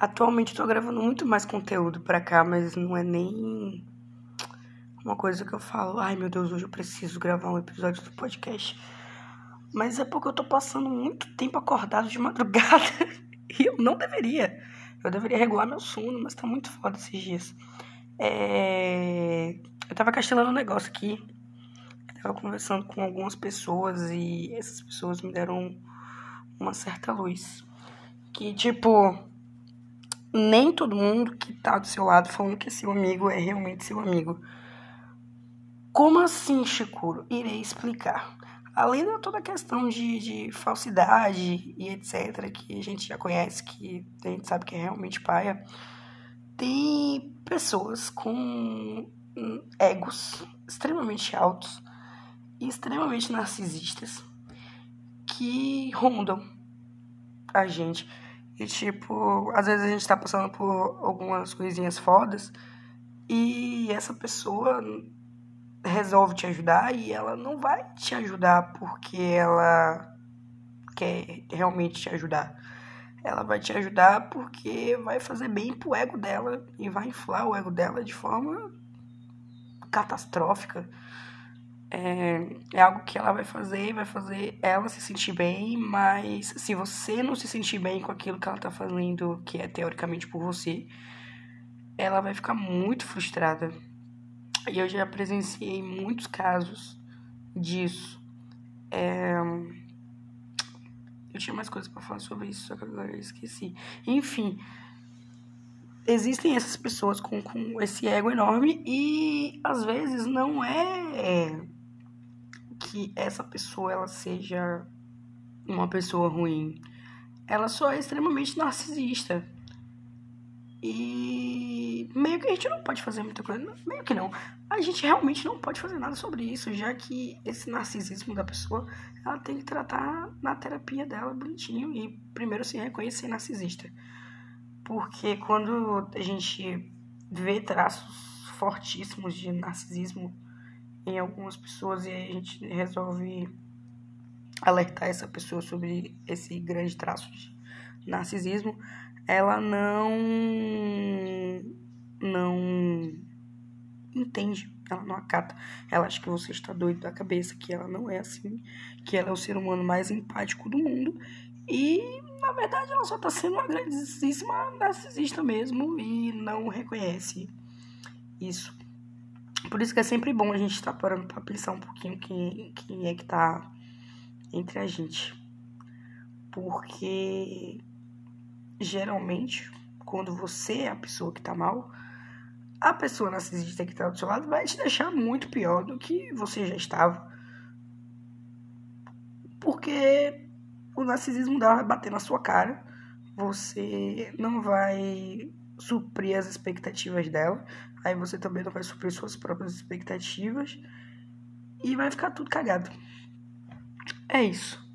Atualmente estou gravando muito mais conteúdo pra cá, mas não é nem uma coisa que eu falo, ai meu Deus, hoje eu preciso gravar um episódio do podcast. Mas é porque eu tô passando muito tempo acordado de madrugada e eu não deveria. Eu deveria regular meu sono, mas tá muito foda esses dias. É... Eu tava castelando um negócio aqui. Eu tava conversando com algumas pessoas e essas pessoas me deram uma certa luz. Que, tipo, nem todo mundo que tá do seu lado falando que é seu amigo é realmente seu amigo. Como assim, Chicuro? Irei explicar. Além de toda a questão de, de falsidade e etc., que a gente já conhece, que a gente sabe que é realmente paia, tem pessoas com egos extremamente altos e extremamente narcisistas que rondam a gente. E, tipo, às vezes a gente tá passando por algumas coisinhas fodas e essa pessoa resolve te ajudar e ela não vai te ajudar porque ela quer realmente te ajudar. Ela vai te ajudar porque vai fazer bem pro ego dela e vai inflar o ego dela de forma catastrófica. É, é algo que ela vai fazer, vai fazer ela se sentir bem, mas se você não se sentir bem com aquilo que ela tá fazendo, que é teoricamente por você, ela vai ficar muito frustrada e eu já presenciei muitos casos disso. É... Eu tinha mais coisas para falar sobre isso, só que agora eu esqueci. Enfim, existem essas pessoas com, com esse ego enorme e às vezes não é que essa pessoa ela seja uma pessoa ruim. Ela só é extremamente narcisista. E meio que a gente não pode fazer muita coisa. Meio que não. A gente realmente não pode fazer nada sobre isso, já que esse narcisismo da pessoa, ela tem que tratar na terapia dela bonitinho e primeiro se reconhecer narcisista. Porque quando a gente vê traços fortíssimos de narcisismo em algumas pessoas e a gente resolve alertar essa pessoa sobre esse grande traço de narcisismo, ela não não entende, ela não acata. Ela acha que você está doido da cabeça, que ela não é assim, que ela é o ser humano mais empático do mundo. E, na verdade, ela só está sendo uma grandíssima narcisista mesmo e não reconhece isso. Por isso que é sempre bom a gente estar tá parando para pensar um pouquinho quem, quem é que está entre a gente. Porque geralmente, quando você é a pessoa que tá mal, a pessoa narcisista que tá do seu lado vai te deixar muito pior do que você já estava. Porque o narcisismo dela vai bater na sua cara, você não vai suprir as expectativas dela, aí você também não vai suprir suas próprias expectativas e vai ficar tudo cagado. É isso.